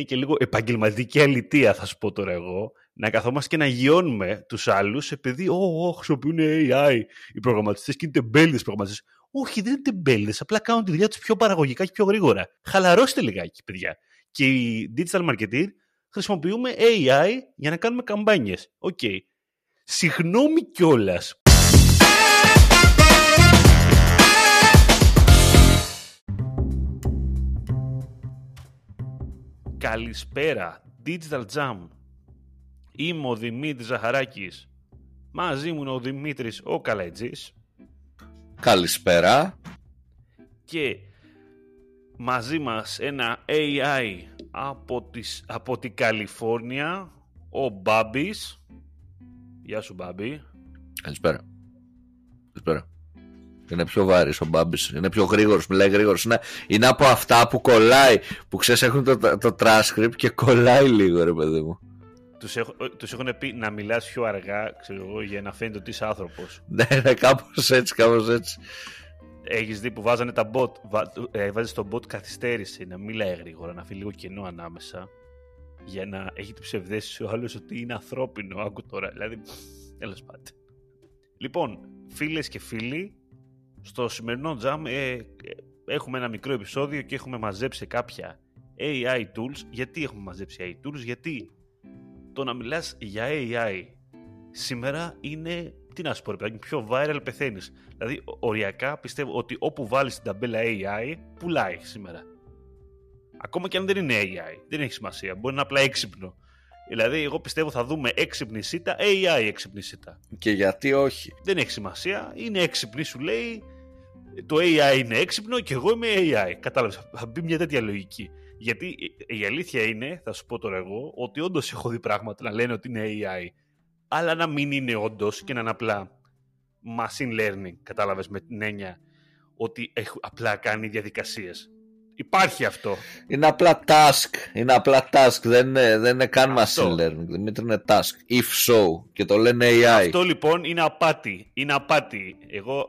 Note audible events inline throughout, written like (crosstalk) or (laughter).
είναι και λίγο επαγγελματική αλητεία, θα σου πω τώρα εγώ, να καθόμαστε και να γειώνουμε τους άλλους επειδή oh, oh, χρησιμοποιούν AI οι προγραμματιστές και είναι τεμπέληδες προγραμματιστές. Όχι, δεν είναι τεμπέληδες. Απλά κάνουν τη δουλειά τους πιο παραγωγικά και πιο γρήγορα. Χαλαρώστε λιγάκι, παιδιά. Και οι digital marketers χρησιμοποιούμε AI για να κάνουμε καμπάνιες. OK. Okay. Συγγνώμη κιόλας Καλησπέρα, Digital Jam. Είμαι ο Δημήτρης Ζαχαράκης. Μαζί μου είναι ο Δημήτρης ο Καλέτζης. Καλησπέρα. Και μαζί μας ένα AI από, τις, από την Καλιφόρνια, ο Μπάμπης. Γεια σου Μπάμπη. Καλησπέρα. Καλησπέρα. Είναι πιο βάρης ο Μπάμπης. Είναι πιο γρήγορος, μιλάει γρήγορος. Είναι, είναι από αυτά που κολλάει. Που ξέρεις, έχουν το, το, transcript και κολλάει λίγο, ρε παιδί μου. Τους έχω, τους έχουν πει να μιλάς πιο αργά, ξέρω εγώ, για να φαίνεται ότι είσαι άνθρωπος. (laughs) ναι, ναι, κάπως έτσι, κάπως έτσι. Έχεις δει που βάζανε τα bot. Βά, ε, Βάζεις τον bot καθυστέρηση να μιλάει γρήγορα, να φύγει λίγο κενό ανάμεσα. Για να έχει την ψευδέστηση ο άλλος ότι είναι ανθρώπινο. Άκου τώρα. Δηλαδή, τέλος πάντων. Λοιπόν, φίλες και φίλοι, στο σημερινό Jam ε, έχουμε ένα μικρό επεισόδιο και έχουμε μαζέψει κάποια AI tools. Γιατί έχουμε μαζέψει AI tools, γιατί το να μιλάς για AI σήμερα είναι, τι να σου πω ρε πιο viral πεθαίνεις. Δηλαδή οριακά πιστεύω ότι όπου βάλεις την ταμπέλα AI πουλάει σήμερα. Ακόμα και αν δεν είναι AI, δεν έχει σημασία, μπορεί να είναι απλά έξυπνο. Δηλαδή, εγώ πιστεύω θα δούμε έξυπνη σίτα, AI έξυπνη σίτα. Και γιατί όχι; Δεν έχει σημασία. Είναι έξυπνη, σου λέει. Το AI είναι έξυπνο και εγώ είμαι AI. Κατάλαβες. Θα μπει μια τέτοια λογική. Γιατί η αλήθεια είναι, θα σου πω τώρα εγώ, ότι όντως έχω δει πράγματα να λένε ότι είναι AI. Αλλά να μην είναι όντως και να είναι απλά machine learning. Κατάλαβες με την έννοια ότι απλά κάνει διαδικασίες. Υπάρχει αυτό. Είναι απλά task. Είναι απλά task. Δεν είναι, δεν είναι καν αυτό. machine learning. Δημήτρη είναι task. If so. Και το λένε AI. Αυτό λοιπόν είναι απάτη. Είναι απάτη. Εγώ,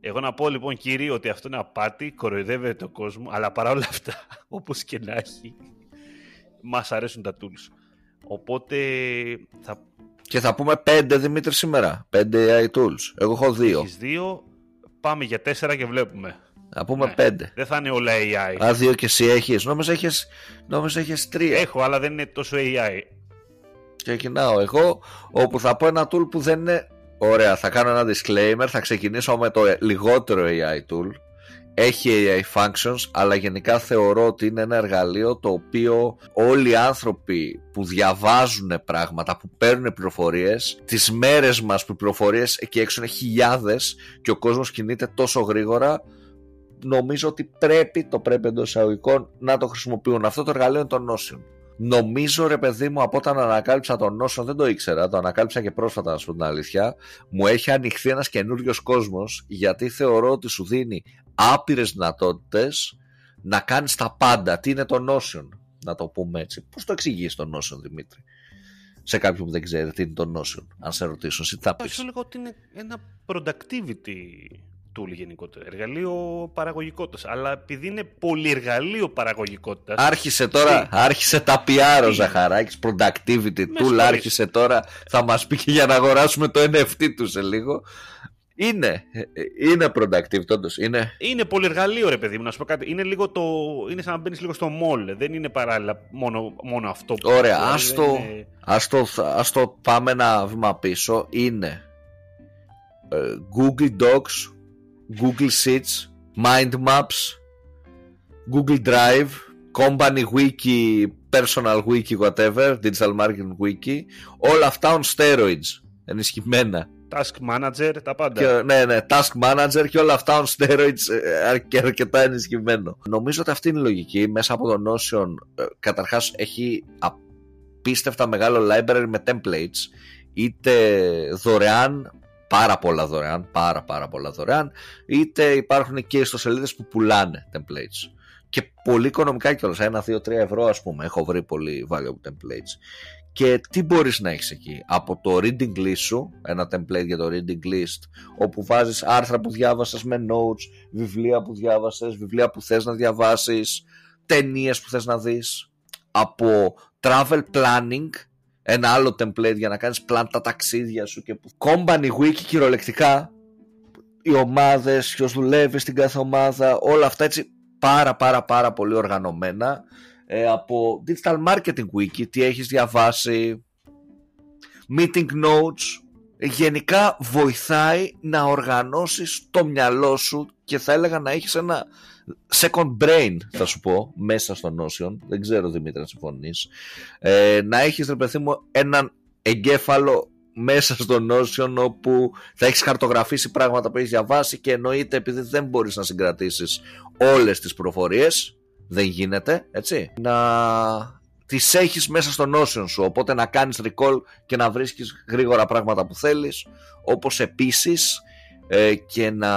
εγώ να πω λοιπόν κύριε ότι αυτό είναι απάτη. Κοροϊδεύεται το κόσμος. Αλλά παρά αυτά, (laughs) όπως και να έχει, μας αρέσουν τα tools. Οπότε θα... Και θα πούμε πέντε Δημήτρη σήμερα. Πέντε AI tools. Εγώ έχω δύο. Έχεις δύο. Πάμε για τέσσερα και βλέπουμε. Να πούμε ναι. πέντε. Δεν θα είναι όλα AI. Α, δύο και εσύ έχεις. Νόμιζα έχει τρία. Έχω, αλλά δεν είναι τόσο AI. Ξεκινάω εγώ, όπου θα πω ένα tool που δεν είναι. Ωραία, θα κάνω ένα disclaimer. Θα ξεκινήσω με το λιγότερο AI tool. Έχει AI functions, αλλά γενικά θεωρώ ότι είναι ένα εργαλείο το οποίο όλοι οι άνθρωποι που διαβάζουν πράγματα, που παίρνουν πληροφορίες, τις μέρες μας που οι πληροφορίες εκεί έξω είναι χιλιάδες και ο κόσμος κινείται τόσο γρήγορα, νομίζω ότι πρέπει, το πρέπει εντός εισαγωγικών, να το χρησιμοποιούν. Αυτό το εργαλείο είναι το Notion. Νομίζω ρε παιδί μου από όταν ανακάλυψα το Notion, δεν το ήξερα, το ανακάλυψα και πρόσφατα να σου πω την αλήθεια, μου έχει ανοιχθεί ένας καινούριος κόσμος γιατί θεωρώ ότι σου δίνει άπειρες δυνατότητες να κάνεις τα πάντα. Τι είναι το Notion, να το πούμε έτσι. Πώς το εξηγείς το Notion Δημήτρη; Σε κάποιον που δεν ξέρει τι είναι το Notion, αν σε ρωτήσω, εσύ θα πεις. Θα λέγω ότι είναι ένα productivity tool γενικότερα. Εργαλείο παραγωγικότητας. Αλλά επειδή είναι πολυεργαλείο παραγωγικότητα. Άρχισε τώρα, άρχισε τα PR ο Ζαχαράκης. Productivity tool, άρχισε τώρα. Θα μας πει και για να αγοράσουμε το NFT τους σε λίγο. Είναι, είναι productive όντως. Είναι... είναι πολυεργαλείο ρε παιδί μου, να σου πω κάτι. Είναι, λίγο το, είναι σαν να μπαίνεις λίγο στο mall. Δεν είναι παράλληλα μόνο, μόνο αυτό που Ωραία, ας το, είναι... ας, το, ας το πάμε ένα βήμα πίσω. Είναι ε, Google Docs Google Sheets, Mind Maps, Google Drive, Company Wiki, Personal Wiki, whatever, Digital Marketing Wiki, όλα αυτά on steroids, ενισχυμένα. Task Manager, τα πάντα. Και, ναι, ναι, Task Manager και όλα αυτά on steroids ε, και αρκετά ενισχυμένο. Νομίζω ότι αυτή είναι η λογική. Μέσα από το Notion, ε, καταρχάς έχει απίστευτα μεγάλο library με templates, είτε δωρεάν πάρα πολλά δωρεάν, πάρα πάρα πολλά δωρεάν, είτε υπάρχουν και ιστοσελίδες που πουλάνε templates. Και πολύ οικονομικά κιόλας, ένα, δύο, τρία ευρώ ας πούμε, έχω βρει πολύ valuable templates. Και τι μπορείς να έχεις εκεί, από το reading list σου, ένα template για το reading list, όπου βάζεις άρθρα που διάβασες με notes, βιβλία που διάβασες, βιβλία που θες να διαβάσεις, ταινίες που θες να δεις, από travel planning ένα άλλο template για να κάνεις plan τα ταξίδια σου και που company wiki κυριολεκτικά. Οι ομάδες, ποιος δουλεύει στην κάθε ομάδα όλα αυτά έτσι πάρα πάρα πάρα πολύ οργανωμένα ε, από digital marketing wiki τι έχεις διαβάσει meeting notes γενικά βοηθάει να οργανώσεις το μυαλό σου και θα έλεγα να έχεις ένα second brain θα σου πω μέσα στο Notion δεν ξέρω Δημήτρη να συμφωνείς. Ε, να έχεις ρε παιδί μου έναν εγκέφαλο μέσα στο Notion όπου θα έχεις χαρτογραφήσει πράγματα που έχεις διαβάσει και εννοείται επειδή δεν μπορείς να συγκρατήσεις όλες τις προφορίες δεν γίνεται έτσι. Να τις έχεις μέσα στο Notion σου οπότε να κάνεις recall και να βρίσκεις γρήγορα πράγματα που θέλεις όπως επίσης ε, και να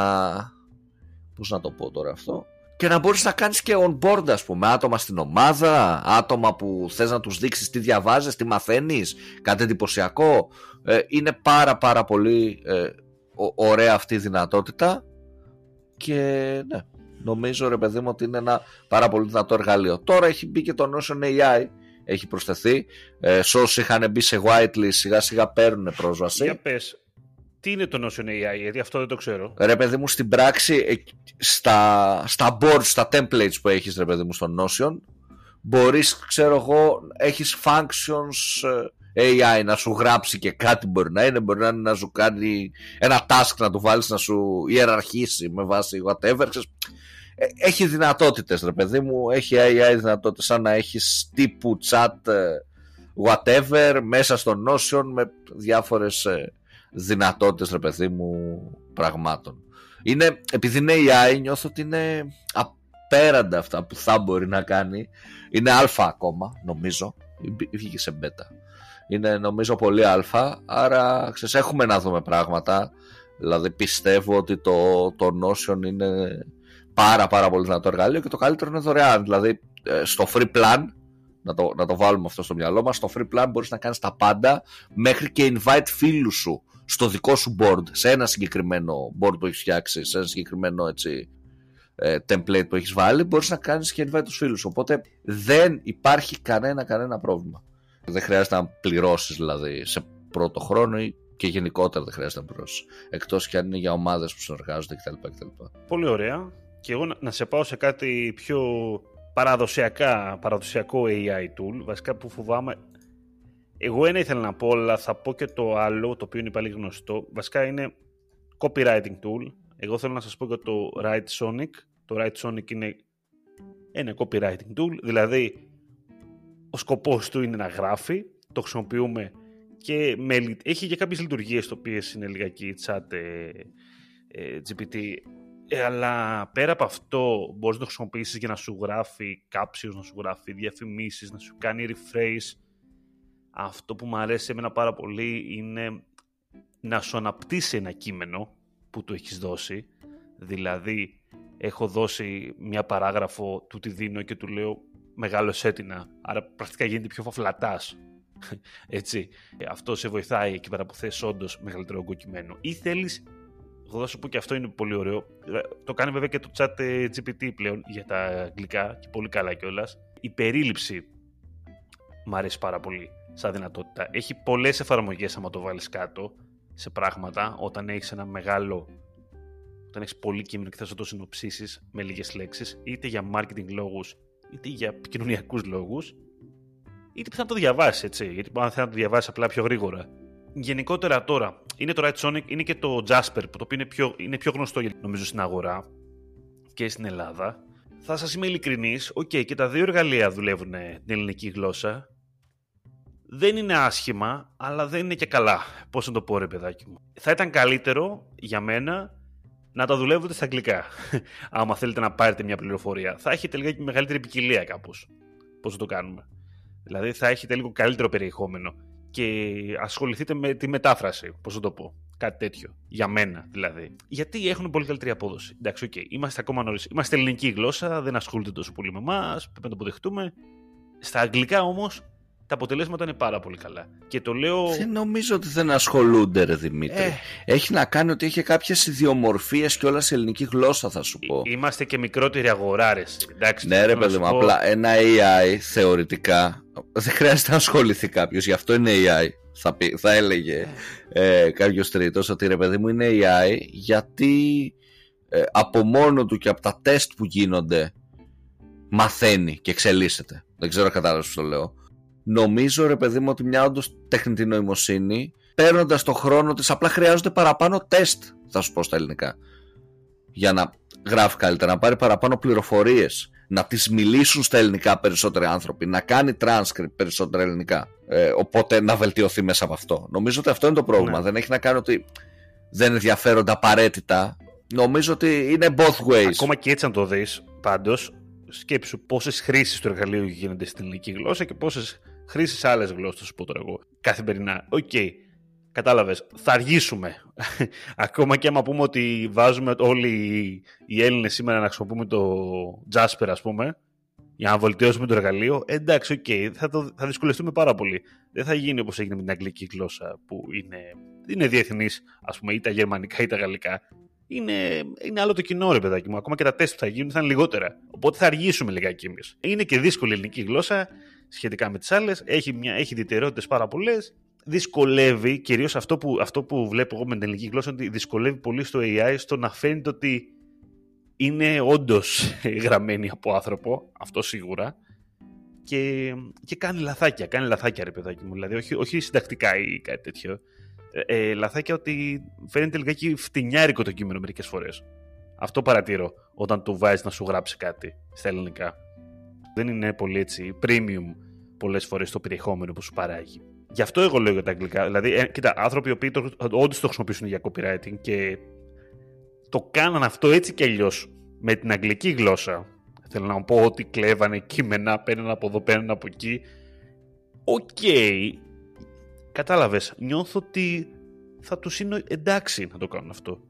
πώς να το πω τώρα αυτό και να μπορείς να κάνεις και on board ας πούμε άτομα στην ομάδα άτομα που θες να τους δείξεις τι διαβάζεις, τι μαθαίνεις κάτι εντυπωσιακό. Ε, είναι πάρα πάρα πολύ ε, ωραία αυτή η δυνατότητα. Και ναι νομίζω ρε παιδί μου ότι είναι ένα πάρα πολύ δυνατό εργαλείο. Τώρα έχει μπει και το Notion AI έχει προσθεθεί. Ε, όσοι είχαν μπει σε whitelist σιγά σιγά παίρνουν πρόσβαση. Για πες, τι είναι το Notion AI, γιατί αυτό δεν το ξέρω. Ρε παιδί μου, στην πράξη, στα, στα boards, στα templates που έχεις, ρε παιδί μου, στο Notion, μπορείς, ξέρω εγώ, έχεις functions ε, AI να σου γράψει και κάτι μπορεί να είναι, μπορεί να είναι να σου κάνει ένα task να του βάλεις να σου ιεραρχήσει με βάση whatever. Ε, έχει δυνατότητες, ρε παιδί μου, έχει AI δυνατότητες σαν να έχεις τύπου chat ε, whatever μέσα στο Notion με διάφορες δυνατότητες ρε παιδί μου πραγμάτων. Είναι, επειδή είναι AI νιώθω ότι είναι απέραντα αυτά που θα μπορεί να κάνει. Είναι αλφα ακόμα νομίζω. Βγήκε σε μπέτα. Είναι νομίζω πολύ αλφα άρα ξέρεις, έχουμε να δούμε πράγματα. Δηλαδή πιστεύω ότι το, το Notion είναι πάρα πάρα πολύ δυνατό εργαλείο και το καλύτερο είναι δωρεάν. Δηλαδή ε, στο free plan να το, να το βάλουμε αυτό στο μυαλό μας στο free plan μπορείς να κάνεις τα πάντα μέχρι και invite φίλους σου στο δικό σου board, σε ένα συγκεκριμένο board που έχεις φτιάξει, σε ένα συγκεκριμένο έτσι, ε, template που έχεις βάλει, μπορείς να κάνεις και invite τους φίλους. Οπότε δεν υπάρχει κανένα, κανένα πρόβλημα. Δεν χρειάζεται να πληρώσεις δηλαδή σε πρώτο χρόνο ή και γενικότερα δεν χρειάζεται να πληρώσεις. Εκτός και αν είναι για ομάδες που συνεργάζονται κτλ. κτλ. Πολύ ωραία. Και εγώ να σε πάω σε κάτι πιο παραδοσιακά, παραδοσιακό AI tool, βασικά που φοβάμαι εγώ ένα ήθελα να πω, αλλά θα πω και το άλλο, το οποίο είναι πάλι γνωστό. Βασικά είναι copywriting tool. Εγώ θέλω να σας πω για το Write Sonic. Το Write Sonic είναι ένα copywriting tool, δηλαδή ο σκοπός του είναι να γράφει, το χρησιμοποιούμε και με, έχει και κάποιες λειτουργίες το οποίες είναι λιγάκι chat ε, ε, GPT ε, αλλά πέρα από αυτό μπορείς να το χρησιμοποιήσεις για να σου γράφει captions, να σου γράφει διαφημίσεις, να σου κάνει rephrase αυτό που μου αρέσει εμένα πάρα πολύ είναι να σου αναπτύσσει ένα κείμενο που του έχεις δώσει. Δηλαδή, έχω δώσει μια παράγραφο, του τη δίνω και του λέω μεγάλο έτοινα, άρα πρακτικά γίνεται πιο φαφλατάς. (laughs) Έτσι. Αυτό σε βοηθάει εκεί πέρα που θες όντως μεγαλύτερο κείμενο. Ή θέλεις, εγώ θα σου πω και αυτό είναι πολύ ωραίο, το κάνει βέβαια και το chat ε, GPT πλέον για τα αγγλικά και πολύ καλά κιόλας. Η περίληψη μου αρέσει πάρα πολύ σαν δυνατότητα. Έχει πολλές εφαρμογές άμα το βάλεις κάτω σε πράγματα όταν έχεις ένα μεγάλο όταν έχεις πολύ κείμενο και θες να το συνοψίσεις με λίγες λέξεις είτε για marketing λόγους είτε για επικοινωνιακούς λόγους είτε που θα το διαβάσεις έτσι. Γιατί αν θέλει να το διαβάσεις απλά πιο γρήγορα. Γενικότερα τώρα είναι το Writesonic είναι και το Jasper που το οποίο είναι πιο, είναι πιο γνωστό νομίζω στην αγορά και στην Ελλάδα. Θα σας είμαι ειλικρινής, OK, okay, και τα δύο εργαλεία δουλεύουν την ελληνική γλώσσα δεν είναι άσχημα, αλλά δεν είναι και καλά. Πώς να το πω, ρε παιδάκι μου. Θα ήταν καλύτερο για μένα να τα δουλεύετε στα αγγλικά. (laughs) Άμα θέλετε να πάρετε μια πληροφορία. Θα έχετε λίγα και μεγαλύτερη ποικιλία κάπως. Πώς θα το κάνουμε. Δηλαδή θα έχετε λίγο καλύτερο περιεχόμενο. Και ασχοληθείτε με τη μετάφραση. Πώς θα το πω. Κάτι τέτοιο. Για μένα δηλαδή. Γιατί έχουν πολύ καλύτερη απόδοση. Εντάξει, OK. Okay. Είμαστε ακόμα νωρίς. Είμαστε ελληνική γλώσσα. Δεν ασχολούνται τόσο πολύ με εμάς. Πρέπει να το αποδεχτούμε. Στα αγγλικά όμως τα αποτελέσματα είναι πάρα πολύ καλά. Και το λέω. Δεν νομίζω ότι δεν ασχολούνται, ρε Δημήτρη. Ε. Έχει να κάνει ότι έχει κάποιες ιδιομορφίες και όλα σε ελληνική γλώσσα, θα σου πω. Είμαστε και μικρότεροι αγοράρες. Ναι, ρε παιδί μου, απλά ένα AI θεωρητικά δεν χρειάζεται να ασχοληθεί κάποιος, γι' αυτό είναι AI. Θα, πει, θα έλεγε ε, κάποιος τρίτος ότι ρε παιδί μου είναι AI γιατί ε, από μόνο του και από τα τεστ που γίνονται μαθαίνει και εξελίσσεται. Δεν ξέρω κατάλαβα το λέω. Νομίζω ρε παιδί μου ότι μια όντως τεχνητή νοημοσύνη παίρνοντας το χρόνο της απλά χρειάζονται παραπάνω τεστ, θα σου πω στα ελληνικά. Για να γράφει καλύτερα, να πάρει παραπάνω πληροφορίες, να τις μιλήσουν στα ελληνικά περισσότεροι άνθρωποι, να κάνει transcript περισσότερα ελληνικά. Ε, οπότε να βελτιωθεί μέσα από αυτό. Νομίζω ότι αυτό είναι το πρόβλημα. Ναι. Δεν έχει να κάνει ότι δεν ενδιαφέρονται απαραίτητα. Νομίζω ότι είναι both ways. Ακόμα και έτσι, αν το δεις, πάντως, σκέψου πόσες χρήσεις του εργαλείου γίνονται στην ελληνική γλώσσα και πόσες χρήσεις σε άλλες γλώσσες, σου πω τώρα εγώ. Καθημερινά. OK. Okay. Κατάλαβες. Θα αργήσουμε. (laughs) Ακόμα και άμα πούμε ότι βάζουμε όλοι οι Έλληνες σήμερα να χρησιμοποιούμε το Jasper, ας πούμε, για να βελτιώσουμε το εργαλείο, εντάξει, OK, okay, θα, θα δυσκολευτούμε πάρα πολύ. Δεν θα γίνει όπως έγινε με την αγγλική γλώσσα, που είναι, είναι διεθνής, ας πούμε, ή τα γερμανικά ή τα γαλλικά. Είναι, είναι άλλο το κοινό, ρε παιδάκι μου. Ακόμα και τα τεστ που θα γίνουν θα είναι λιγότερα. Οπότε θα αργήσουμε λιγάκι εμείς. Είναι και δύσκολη η ελληνική γλώσσα σχετικά με τις άλλες. Έχει, μια, έχει ιδιαιτερότητες πάρα πολλές. Δυσκολεύει, κυρίως αυτό που, αυτό που βλέπω εγώ με την ελληνική γλώσσα, ότι δυσκολεύει πολύ στο AI στο να φαίνεται ότι είναι όντως (laughs) γραμμένη από άνθρωπο, αυτό σίγουρα. Και, και κάνει λαθάκια, κάνει λαθάκια ρε παιδάκι μου. Δηλαδή, όχι, όχι συντακτικά ή κάτι τέτοιο. Ε, ε, λαθάκια ότι φαίνεται λιγάκι φτηνιάρικο το κείμενο μερικές φορές. Αυτό παρατηρώ όταν του βάζεις να σου γράψει κάτι στα ελληνικά δεν είναι πολύ έτσι premium πολλές φορές το περιεχόμενο που σου παράγει. Γι' αυτό εγώ λέω για τα αγγλικά. Δηλαδή, ε, κοίτα, άνθρωποι οι οποίοι όντως το χρησιμοποιήσουν για copywriting και το κάναν αυτό έτσι κι αλλιώς με την αγγλική γλώσσα. Θέλω να πω ότι κλέβανε κείμενα, παίρνουν από εδώ, παίρνουν από εκεί. OK. Okay. Κατάλαβες. Νιώθω ότι θα τους είναι εντάξει να το κάνουν αυτό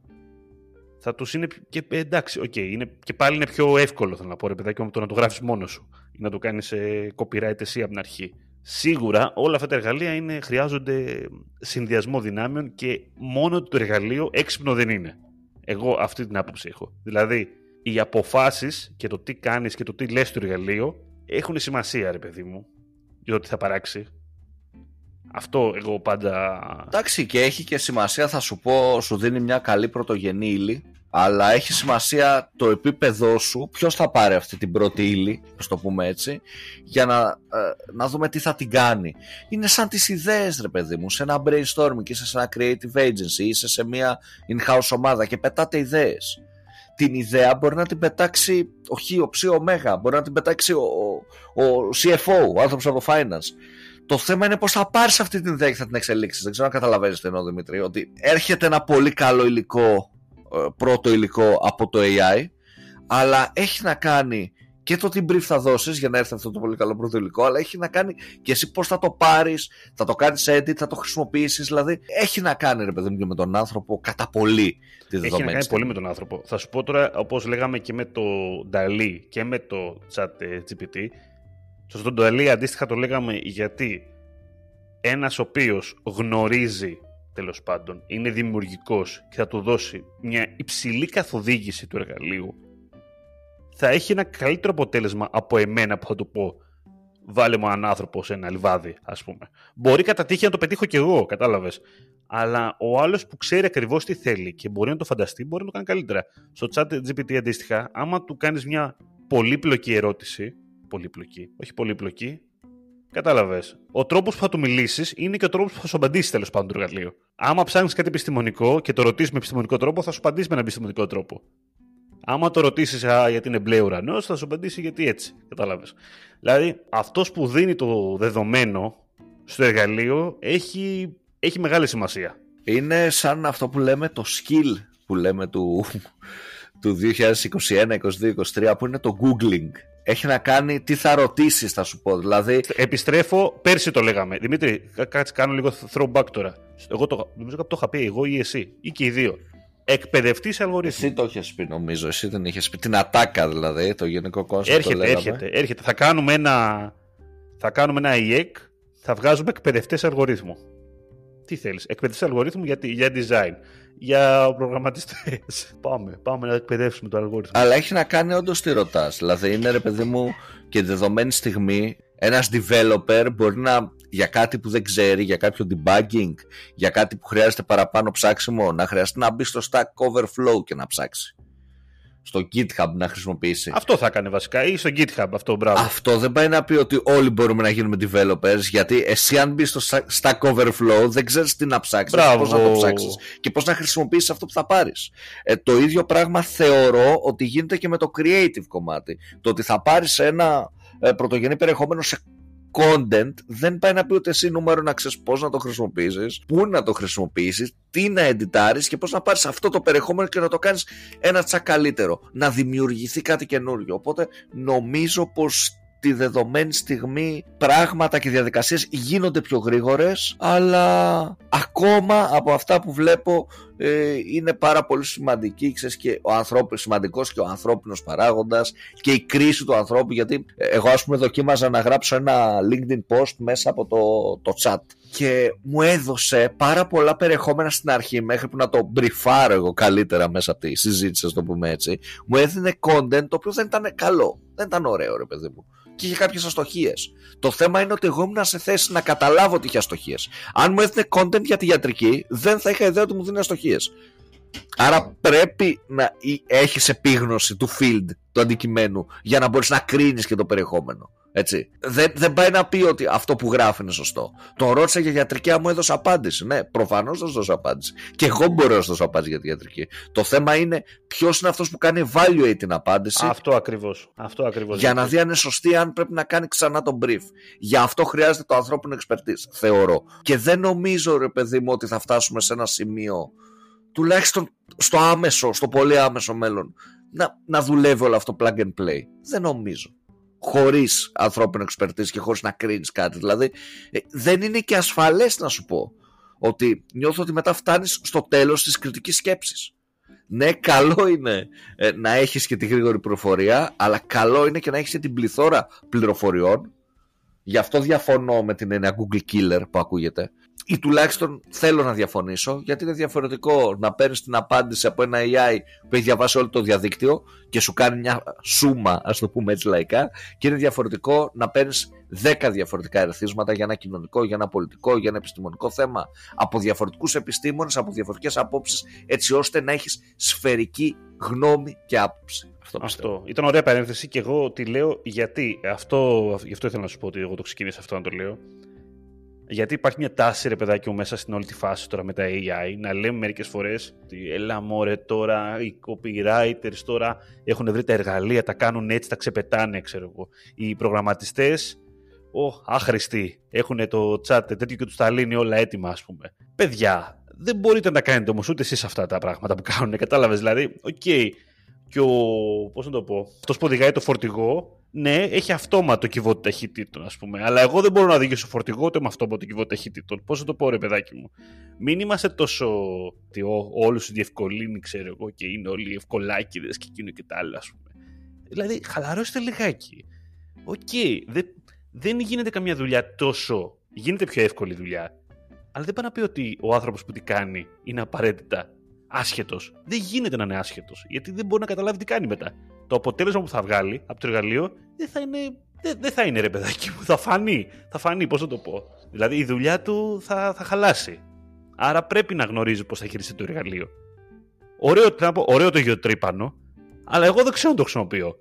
θα τους είναι και εντάξει, OK, okay, είναι, και πάλι είναι πιο εύκολο θέλω να πω ρε παιδάκι το να το γράφεις μόνος σου ή να το κάνεις σε copyright εσύ από την αρχή. Σίγουρα όλα αυτά τα εργαλεία είναι, χρειάζονται συνδυασμό δυνάμεων και μόνο το εργαλείο έξυπνο δεν είναι. Εγώ αυτή την άποψη έχω. Δηλαδή, οι αποφάσεις και το τι κάνεις και το τι λες στο εργαλείο έχουν σημασία, ρε παιδί μου, για το τι θα παράξει. Αυτό εγώ πάντα. Εντάξει, και έχει και σημασία, θα σου πω, σου δίνει μια καλή πρωτογενή ύλη. Αλλά έχει σημασία το επίπεδό σου, ποιος θα πάρει αυτή την πρώτη ύλη, ας το πούμε έτσι, για να, ε, να δούμε τι θα την κάνει. Είναι σαν τις ιδέες, ρε παιδί μου, σε ένα brainstorming, είσαι σε ένα creative agency, είσαι σε μια in-house ομάδα και πετάτε ιδέες. Την ιδέα μπορεί να την πετάξει ο Χ, ο Ψ, ο Μέγα, μπορεί να την πετάξει ο, ο, ο CFO, ο άνθρωπος από το finance. Το θέμα είναι πώς θα πάρεις αυτή την ιδέα και θα την εξελίξεις. Δεν ξέρω αν καταλαβαίνεις τι εννοώ, Δημήτρη. Ότι έρχεται ένα πολύ καλό υλικό, ε, πρώτο υλικό από το AI, αλλά έχει να κάνει και το τι brief θα δώσεις για να έρθει αυτό το πολύ καλό πρώτο υλικό, αλλά έχει να κάνει και εσύ πώς θα το πάρεις, θα το κάνεις edit, θα το χρησιμοποιήσεις. Δηλαδή, έχει να κάνει, ρε παιδί μου, και με τον άνθρωπο κατά πολύ τη δεδομένη. Έχει να κάνει πολύ με τον άνθρωπο. Θα σου πω τώρα, όπως λέγαμε και με το DALI και με το chat GPT, στο Ντουαλί αντίστοιχα το λέγαμε γιατί ένας ο οποίος γνωρίζει τέλος πάντων, είναι δημιουργικός και θα του δώσει μια υψηλή καθοδήγηση του εργαλείου θα έχει ένα καλύτερο αποτέλεσμα από εμένα που θα του πω βάλε μου έναν άνθρωπο σε ένα λιβάδι, ας πούμε. Μπορεί κατά τύχη να το πετύχω κι εγώ, κατάλαβες. Αλλά ο άλλος που ξέρει ακριβώς τι θέλει και μπορεί να το φανταστεί, μπορεί να το κάνει καλύτερα. Στο chat GPT αντίστοιχα, άμα του κάνεις μια πολύπλοκη ερώτηση, πολύπλοκη. Όχι πολύπλοκη. Κατάλαβες. Ο τρόπος που θα του μιλήσεις είναι και ο τρόπος που θα σου απαντήσει τέλος πάντων το εργαλείο. Άμα ψάχνεις κάτι επιστημονικό και το ρωτήσεις με επιστημονικό τρόπο, θα σου απαντήσει με ένα επιστημονικό τρόπο. Άμα το ρωτήσεις γιατί είναι μπλε ουρανός, θα σου απαντήσει γιατί έτσι. Κατάλαβες. Δηλαδή, αυτός που δίνει το δεδομένο στο εργαλείο έχει, έχει μεγάλη σημασία. Είναι σαν αυτό που λέμε το skill που λέμε του, του 2021, 2022, 2023 που είναι το googling έχει να κάνει τι θα ρωτήσεις, θα σου πω. Δηλαδή... Επιστρέφω, πέρσι το λέγαμε. Δημήτρη, κάτσε κάνω λίγο throwback τώρα. Εγώ το, νομίζω ότι το είχα πει εγώ ή εσύ, ή και οι δύο. Εκπαιδευτής αλγορίθμου. Εσύ το είχες πει, νομίζω. Εσύ δεν είχες πει. Την ατάκα δηλαδή, το γενικό κόσμο. Έρχεται, έρχεται, έρχεται. Θα κάνουμε ένα, θα κάνουμε ένα IEC θα βγάζουμε εκπαιδευτές αλγορίθμου. Τι θέλεις, εκπαιδευτέ αλγορίθμου για, για design, για προγραμματιστές. (laughs) πάμε, πάμε να εκπαιδεύσουμε το αλγόριθμο. Αλλά έχει να κάνει όντως τι ρωτάς. Δηλαδή είναι ρε παιδί μου και δεδομένη στιγμή ένας developer μπορεί να για κάτι που δεν ξέρει, για κάποιο debugging, για κάτι που χρειάζεται παραπάνω ψάξιμο, να χρειαστεί να μπει στο Stack Overflow και να ψάξει στο GitHub να χρησιμοποιήσει. Αυτό θα έκανε βασικά ή στο GitHub αυτό, μπράβο. Αυτό δεν πάει να πει ότι όλοι μπορούμε να γίνουμε developers, γιατί εσύ αν μπεις στο Stack Overflow δεν ξέρεις τι να ψάξεις, πώς να το ψάξεις και πώς να χρησιμοποιήσεις αυτό που θα πάρεις. Ε, το ίδιο πράγμα θεωρώ ότι γίνεται και με το creative κομμάτι. Το ότι θα πάρεις ένα ε, πρωτογενή περιεχόμενο σε content δεν πάει να πει ότι εσύ νούμερο να ξέρεις πώς να το χρησιμοποιήσεις, πού να το χρησιμοποιήσεις, τι να εντιτάρεις και πώς να πάρεις αυτό το περιεχόμενο και να το κάνεις ένα τσακ καλύτερο. Να δημιουργηθεί κάτι καινούριο. Οπότε νομίζω πως τη δεδομένη στιγμή πράγματα και διαδικασίες γίνονται πιο γρήγορες αλλά ακόμα από αυτά που βλέπω ε, είναι πάρα πολύ σημαντική ξέρεις, και ο ανθρώπινος, σημαντικός και ο ανθρώπινος παράγοντας και η κρίση του ανθρώπου γιατί εγώ ας πούμε δοκίμαζα να γράψω ένα LinkedIn post μέσα από το, το chat και μου έδωσε πάρα πολλά περιεχόμενα στην αρχή μέχρι που να το μπριφάρω εγώ καλύτερα μέσα από τη συζήτηση, ας το πούμε έτσι. Μου έδινε content το οποίο δεν ήταν καλό. Δεν ήταν ωραίο, ρε παιδί μου και είχε κάποιες αστοχίες. Το θέμα είναι ότι εγώ ήμουν σε θέση να καταλάβω ότι είχε αστοχίες. Αν μου έδινε content για τη ιατρική, δεν θα είχα ιδέα ότι μου δίνει αστοχίες. Άρα πρέπει να έχεις επίγνωση του field, του αντικειμένου, για να μπορείς να κρίνεις και το περιεχόμενο. Έτσι. Δεν, δεν πάει να πει ότι αυτό που γράφει είναι σωστό. Τον ρώτησα για ιατρική, μου έδωσε απάντηση. Ναι, προφανώς θα σου δώσω απάντηση. Και εγώ μπορώ να σου δώσω απάντηση για τη ιατρική. Το θέμα είναι ποιος είναι αυτός που κάνει evaluate την απάντηση. Αυτό ακριβώς. Αυτό ακριβώς. Για να δει αν είναι σωστή, αν πρέπει να κάνει ξανά τον brief. Για αυτό χρειάζεται το ανθρώπινο expertise, θεωρώ. Και δεν νομίζω, ρε παιδί μου, ότι θα φτάσουμε σε ένα σημείο, τουλάχιστον στο άμεσο, στο πολύ άμεσο μέλλον, να, να δουλεύει όλο αυτό plug and play. Δεν νομίζω χωρίς ανθρώπινο expertise και χωρίς να κρίνει κάτι. Δηλαδή, ε, δεν είναι και ασφαλές να σου πω ότι νιώθω ότι μετά φτάνεις στο τέλος της κριτικής σκέψης. Ναι, καλό είναι ε, να έχεις και τη γρήγορη πληροφορία, αλλά καλό είναι και να έχεις και την πληθώρα πληροφοριών. Γι' αυτό διαφωνώ με την έννοια Google Killer που ακούγεται ή τουλάχιστον θέλω να διαφωνήσω γιατί είναι διαφορετικό να παίρνεις την απάντηση από ένα AI που έχει διαβάσει όλο το διαδίκτυο και σου κάνει μια σούμα, ας το πούμε έτσι λαϊκά, και είναι διαφορετικό να παίρνεις 10 διαφορετικά ερεθίσματα για ένα κοινωνικό, για ένα πολιτικό, για ένα επιστημονικό θέμα από διαφορετικούς επιστήμονες, από διαφορετικές απόψεις, έτσι ώστε να έχεις σφαιρική γνώμη και άποψη. Αυτό, αυτό. Ήταν ωραία παρένθεση και εγώ τη λέω γιατί. Αυτό, γι' αυτό ήθελα να σου πω ότι εγώ το ξεκίνησα αυτό να το λέω. Γιατί υπάρχει μια τάση, ρε παιδάκι μου, μέσα στην όλη τη φάση τώρα με τα AI, να λέμε μερικές φορές ότι έλα μωρέ τώρα, οι copywriters τώρα έχουν βρει τα εργαλεία, τα κάνουν έτσι, τα ξεπετάνε, ξέρω εγώ. Οι προγραμματιστές, ο, άχρηστοι, έχουν το chat τέτοιο και τους τα λύνει όλα έτοιμα, ας πούμε. Παιδιά, δεν μπορείτε να κάνετε όμως ούτε εσείς αυτά τα πράγματα που κάνουν, κατάλαβες. Δηλαδή, OK, okay, και ο. Πώς να το πω. Αυτός που οδηγάει το φορτηγό ναι, έχει αυτόματο κιβώτιο ταχυτήτων, ας πούμε. Αλλά εγώ δεν μπορώ να οδηγήσω φορτηγό ούτε με αυτόματο κιβώτιο ταχυτήτων. Πώς θα το πω, ρε παιδάκι μου. Μην είμαστε τόσο. ότι όλους τους διευκολύνει, ξέρω εγώ, και είναι όλοι ευκολάκιδες και εκείνο και τα άλλα, ας πούμε. Δηλαδή, χαλαρώστε λιγάκι. OK, okay, δεν, δεν γίνεται καμιά δουλειά τόσο. Γίνεται πιο εύκολη δουλειά. Αλλά δεν πάει να πει ότι ο άνθρωπος που την κάνει είναι απαραίτητα άσχετος. Δεν γίνεται να είναι άσχετος. Γιατί δεν μπορεί να καταλάβει τι κάνει μετά το αποτέλεσμα που θα βγάλει από το εργαλείο δεν θα είναι, δεν, δεν θα είναι ρε παιδάκι μου. Θα φανεί. Θα φανεί, πώς θα το πω. Δηλαδή η δουλειά του θα, θα χαλάσει. Άρα πρέπει να γνωρίζει πώς θα χειριστεί το εργαλείο. Ωραίο, πω, ωραίο το γεωτρύπανο, αλλά εγώ δεν ξέρω να το χρησιμοποιώ.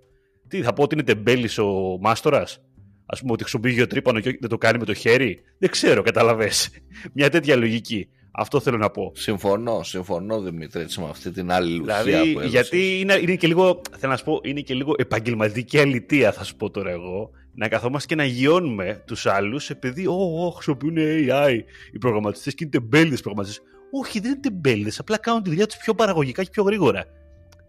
Τι θα πω ότι είναι τεμπέλης ο μάστορας; Α πούμε ότι χρησιμοποιεί γεωτρύπανο και δεν το κάνει με το χέρι; Δεν ξέρω, καταλαβέ. (laughs) Μια τέτοια λογική. Αυτό θέλω να πω. Συμφωνώ, συμφωνώ Δημήτρη, με αυτή την άλλη λουσία δηλαδή, που Γιατί είναι, είναι και λίγο, θέλω να σου πω, είναι και λίγο επαγγελματική αλητία, θα σου πω τώρα εγώ, να καθόμαστε και να γιώνουμε τους άλλους επειδή, oh, oh, χρησιμοποιούν AI οι προγραμματιστές και είναι τεμπέληδες προγραμματιστές. Όχι, δεν είναι τεμπέληδες, απλά κάνουν τη δουλειά τους πιο παραγωγικά και πιο γρήγορα.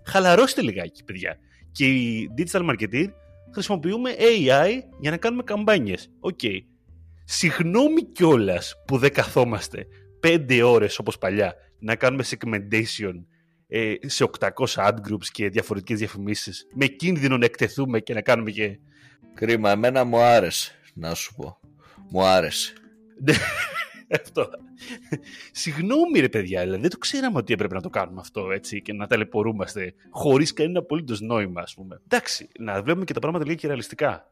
Χαλαρώστε λιγάκι, παιδιά. Και οι digital marketers χρησιμοποιούμε AI για να κάνουμε καμπάνιες. OK. Okay. Συγγνώμη κιόλας που δεν καθόμαστε πέντε ώρες όπως παλιά να κάνουμε segmentation ε, σε 800 ad groups και διαφορετικές διαφημίσεις με κίνδυνο να εκτεθούμε και να κάνουμε και... Κρίμα, εμένα μου άρεσε να σου πω. Μου άρεσε. (laughs) αυτό. Συγγνώμη ρε παιδιά, δηλαδή δεν το ξέραμε ότι έπρεπε να το κάνουμε αυτό έτσι και να ταλαιπωρούμαστε χωρίς κανένα απολύτως νόημα, ας πούμε. Εντάξει, να βλέπουμε και τα πράγματα λίγο και ρεαλιστικά.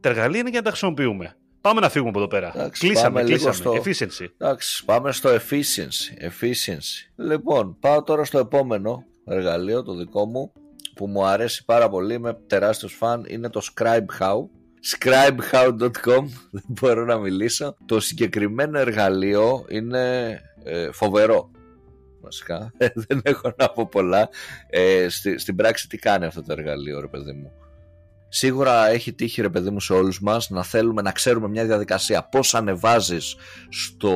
Τα εργαλεία είναι για να τα χρησιμοποιούμε. Πάμε να φύγουμε από εδώ πέρα. Εντάξει, κλείσαμε, πάμε λίγο κλείσαμε. στο- Efficiency. Εντάξει, πάμε στο efficiency. efficiency. Λοιπόν, πάω τώρα στο επόμενο εργαλείο, το δικό μου, που μου αρέσει πάρα πολύ, είμαι τεράστιος φαν, είναι το ScribeHow. Scribehow.com, (laughs) δεν μπορώ να μιλήσω. Το συγκεκριμένο εργαλείο είναι ε, φοβερό. Βασικά, (laughs) δεν έχω να πω πολλά. Ε, στη- στην πράξη τι κάνει αυτό το εργαλείο, ρε παιδί μου; Σίγουρα έχει τύχει ρε παιδί μου σε όλους μας να θέλουμε να ξέρουμε μια διαδικασία. Πώς ανεβάζεις στο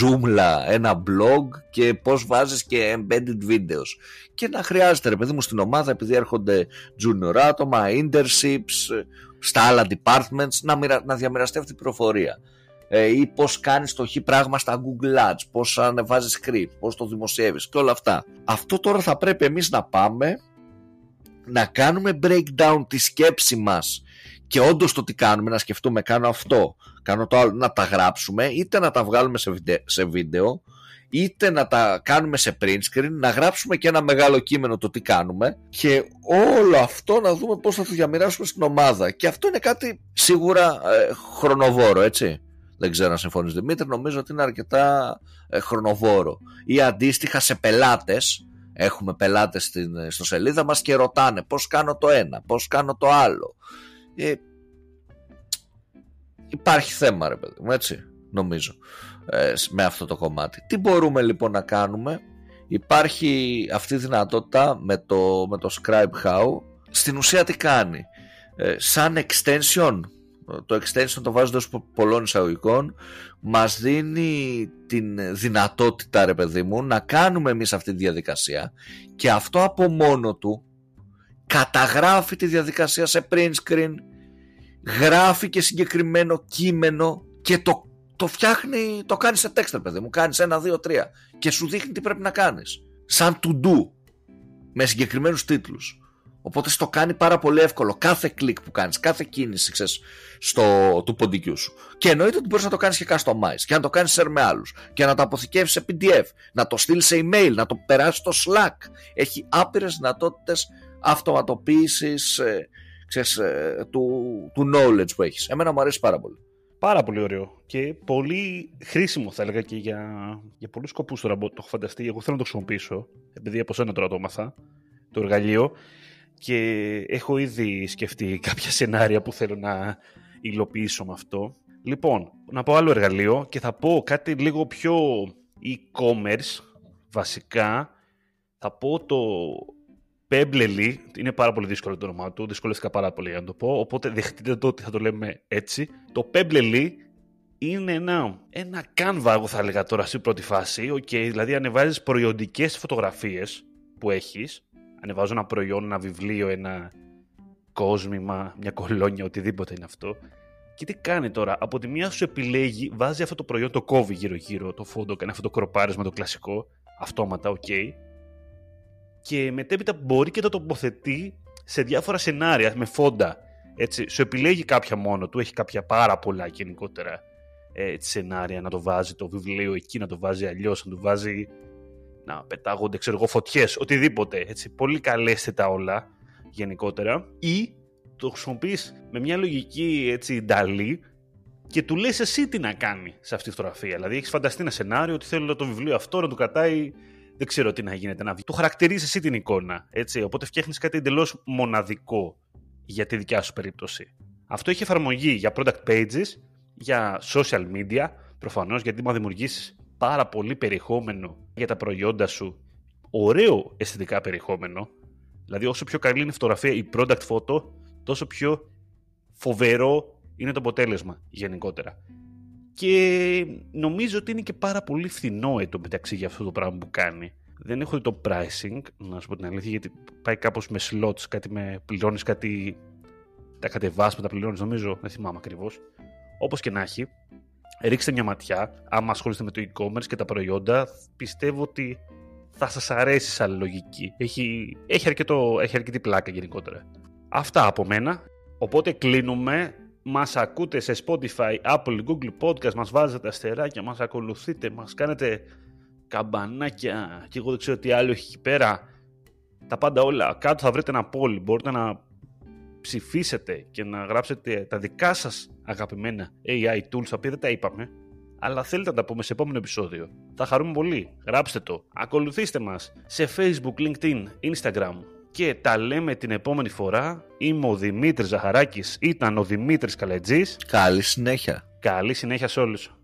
Joomla ένα blog και πώς βάζεις και embedded videos. Και να χρειάζεται ρε παιδί μου στην ομάδα επειδή έρχονται junior άτομα, internships στα άλλα departments να, μοιρα... να διαμοιραστεί αυτή η πληροφορία. Ε, ή πώς κάνεις το χ πράγμα στα Google Ads, πώς ανεβάζεις script, πώς το δημοσιεύεις και όλα αυτά. Αυτό τώρα θα πρέπει εμείς να πάμε να κάνουμε breakdown τη σκέψη μας και όντως το τι κάνουμε, να σκεφτούμε κάνω αυτό, κάνω το άλλο, να τα γράψουμε είτε να τα βγάλουμε σε, βιντε- σε βίντεο είτε να τα κάνουμε σε print screen, να γράψουμε και ένα μεγάλο κείμενο το τι κάνουμε και όλο αυτό να δούμε πώς θα το διαμοιράσουμε στην ομάδα. Και αυτό είναι κάτι σίγουρα ε, χρονοβόρο έτσι. Δεν ξέρω αν συμφωνείς Δημήτρη νομίζω ότι είναι αρκετά ε, χρονοβόρο. Ή αντίστοιχα σε πελάτες έχουμε πελάτες στην, στο σελίδα μας και ρωτάνε πώς κάνω το ένα, πώς κάνω το άλλο. Ε, υπάρχει θέμα ρε παιδί μου έτσι νομίζω ε, με αυτό το κομμάτι. Τι μπορούμε λοιπόν να κάνουμε; Υπάρχει αυτή η δυνατότητα με το, με το Scribe How. Στην ουσία τι κάνει; Ε, σαν extension το extension το βάζω εντός πο- πολλών εισαγωγικών. Μας δίνει την δυνατότητα ρε παιδί μου να κάνουμε εμείς αυτή τη διαδικασία και αυτό από μόνο του καταγράφει τη διαδικασία σε print screen γράφει και συγκεκριμένο κείμενο και το, το φτιάχνει, το κάνει σε text ρε παιδί μου κάνεις ένα, δύο, τρία και σου δείχνει τι πρέπει να κάνεις. Σαν to do με συγκεκριμένους τίτλους Οπότε στο κάνει πάρα πολύ εύκολο κάθε κλικ που κάνεις, κάθε κίνηση ξέρεις, στο, του ποντικού σου. Και εννοείται ότι μπορείς να το κάνεις και customize και να το κάνεις share με άλλους και να το αποθηκεύσεις σε PDF, να το στείλεις σε email, να το περάσεις στο Slack. Έχει άπειρες δυνατότητες αυτοματοποίησης ε, ξέρεις, ε, του, του knowledge που έχεις. Εμένα μου αρέσει πάρα πολύ. Πάρα πολύ ωραίο και πολύ χρήσιμο θα έλεγα και για, για πολλούς σκοπούς τώρα που το έχω φανταστεί. Εγώ θέλω να το χρησιμοποιήσω, επειδή από σένα τώρα το έμαθα, το εργαλείο και έχω ήδη σκεφτεί κάποια σενάρια που θέλω να υλοποιήσω με αυτό. Λοιπόν, να πω άλλο εργαλείο και θα πω κάτι λίγο πιο e-commerce βασικά. Θα πω το Pebblely, είναι πάρα πολύ δύσκολο το όνομά του, δυσκολεύτηκα πάρα πολύ για να το πω, οπότε δεχτείτε το ότι θα το λέμε έτσι. Το Pebblely είναι ένα, ένα Canva, εγώ θα έλεγα τώρα στην πρώτη φάση, okay, δηλαδή ανεβάζεις προϊοντικές φωτογραφίες που έχεις, ανεβάζω ένα προϊόν, ένα βιβλίο, ένα κόσμημα, μια κολόνια, οτιδήποτε είναι αυτό. Και τι κάνει τώρα, από τη μία σου επιλέγει, βάζει αυτό το προϊόν, το κόβει γύρω-γύρω, το φόντο, κάνει αυτό το κροπάρισμα το κλασικό, αυτόματα, οκ. Και μετέπειτα μπορεί και το τοποθετεί σε διάφορα σενάρια με φόντα. Έτσι, σου επιλέγει κάποια μόνο του, έχει κάποια πάρα πολλά γενικότερα ε, σενάρια να το βάζει το βιβλίο εκεί, να το βάζει αλλιώς, να το βάζει να πετάγονται, ξέρω εγώ, φωτιές, οτιδήποτε, έτσι, πολύ καλαίσθητα όλα γενικότερα ή το χρησιμοποιείς με μια λογική έτσι DALL-E και του λες εσύ τι να κάνει σε αυτή τη φωτογραφία. Δηλαδή έχεις φανταστεί ένα σενάριο ότι θέλω το βιβλίο αυτό να το κρατάει δεν ξέρω τι να γίνεται να βγει. Το χαρακτηρίζεις εσύ την εικόνα. Έτσι. Οπότε φτιάχνεις κάτι εντελώς μοναδικό για τη δικιά σου περίπτωση. Αυτό έχει εφαρμογή για product pages, για social media, προφανώς, γιατί μα δημιουργήσεις πάρα πολύ περιεχόμενο για τα προϊόντα σου. Ωραίο αισθητικά περιεχόμενο. Δηλαδή, όσο πιο καλή είναι η φωτογραφία, η product photo, τόσο πιο φοβερό είναι το αποτέλεσμα γενικότερα. Και νομίζω ότι είναι και πάρα πολύ φθηνό εδώ μεταξύ για αυτό το πράγμα που κάνει. Δεν έχω δει το pricing, να σου πω την αλήθεια, γιατί πάει κάπως με slots, κάτι με πληρώνεις κάτι, τα κατεβάσματα πληρώνεις νομίζω, δεν θυμάμαι ακριβώς. Όπως και να έχει, ρίξτε μια ματιά, άμα ασχολείστε με το e-commerce και τα προϊόντα, πιστεύω ότι θα σας αρέσει σαν λογική. Έχει, έχει, αρκετό, έχει αρκετή πλάκα γενικότερα. Αυτά από μένα, οπότε κλείνουμε μας ακούτε σε Spotify, Apple, Google Podcast, μας βάζετε αστεράκια, μας ακολουθείτε, μας κάνετε καμπανάκια και εγώ δεν ξέρω τι άλλο έχει εκεί πέρα. Τα πάντα όλα. Κάτω θα βρείτε ένα poll, μπορείτε να ψηφίσετε και να γράψετε τα δικά σας αγαπημένα AI tools, τα οποία δεν τα είπαμε, αλλά θέλετε να τα πούμε σε επόμενο επεισόδιο. Θα χαρούμε πολύ. Γράψτε το. Ακολουθήστε μας σε Facebook, LinkedIn, Instagram και τα λέμε την επόμενη φορά. Είμαι ο Δημήτρης Ζαχαράκης, ήταν ο Δημήτρης Καλετζής. Καλή συνέχεια. Καλή συνέχεια σε όλους.